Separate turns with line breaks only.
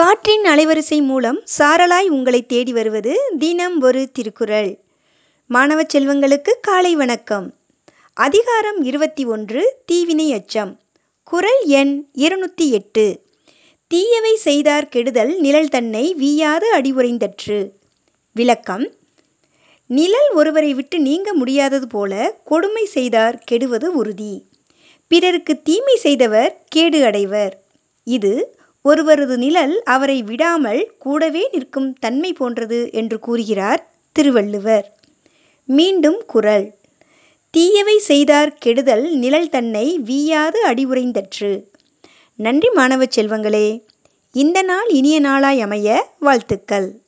காற்றின் அலைவரிசை மூலம் சாரலாய் உங்களை தேடி வருவது தினம் ஒரு திருக்குறள். மாணவ செல்வங்களுக்கு காலை வணக்கம். அதிகாரம் இருபத்தி ஒன்று தீவினை அச்சம். குரல் எண் இருநூற்றி எட்டு. தீயவை செய்தார் கெடுதல் நிழல் தன்னை வீயாது அடிவுரைந்தற்று விளக்கம். நிழல் ஒருவரை விட்டு நீங்க முடியாதது போல கொடுமை செய்தார் கெடுவது உறுதி. பிறருக்கு தீமை செய்தவர் கேடு அடைவர். இது ஒருவரது நிழல் அவரை விடாமல் கூடவே நிற்கும் தன்மை போன்றது என்று கூறுகிறார் திருவள்ளுவர். மீண்டும் குரல். தீயவை செய்தார் கெடுதல் நிழல் தன்னை வீயாது அடிவுரைந்தற்று. நன்றி மாணவ செல்வங்களே இந்த நாள் இனிய நாளாய் அமைய வாழ்த்துக்கள்.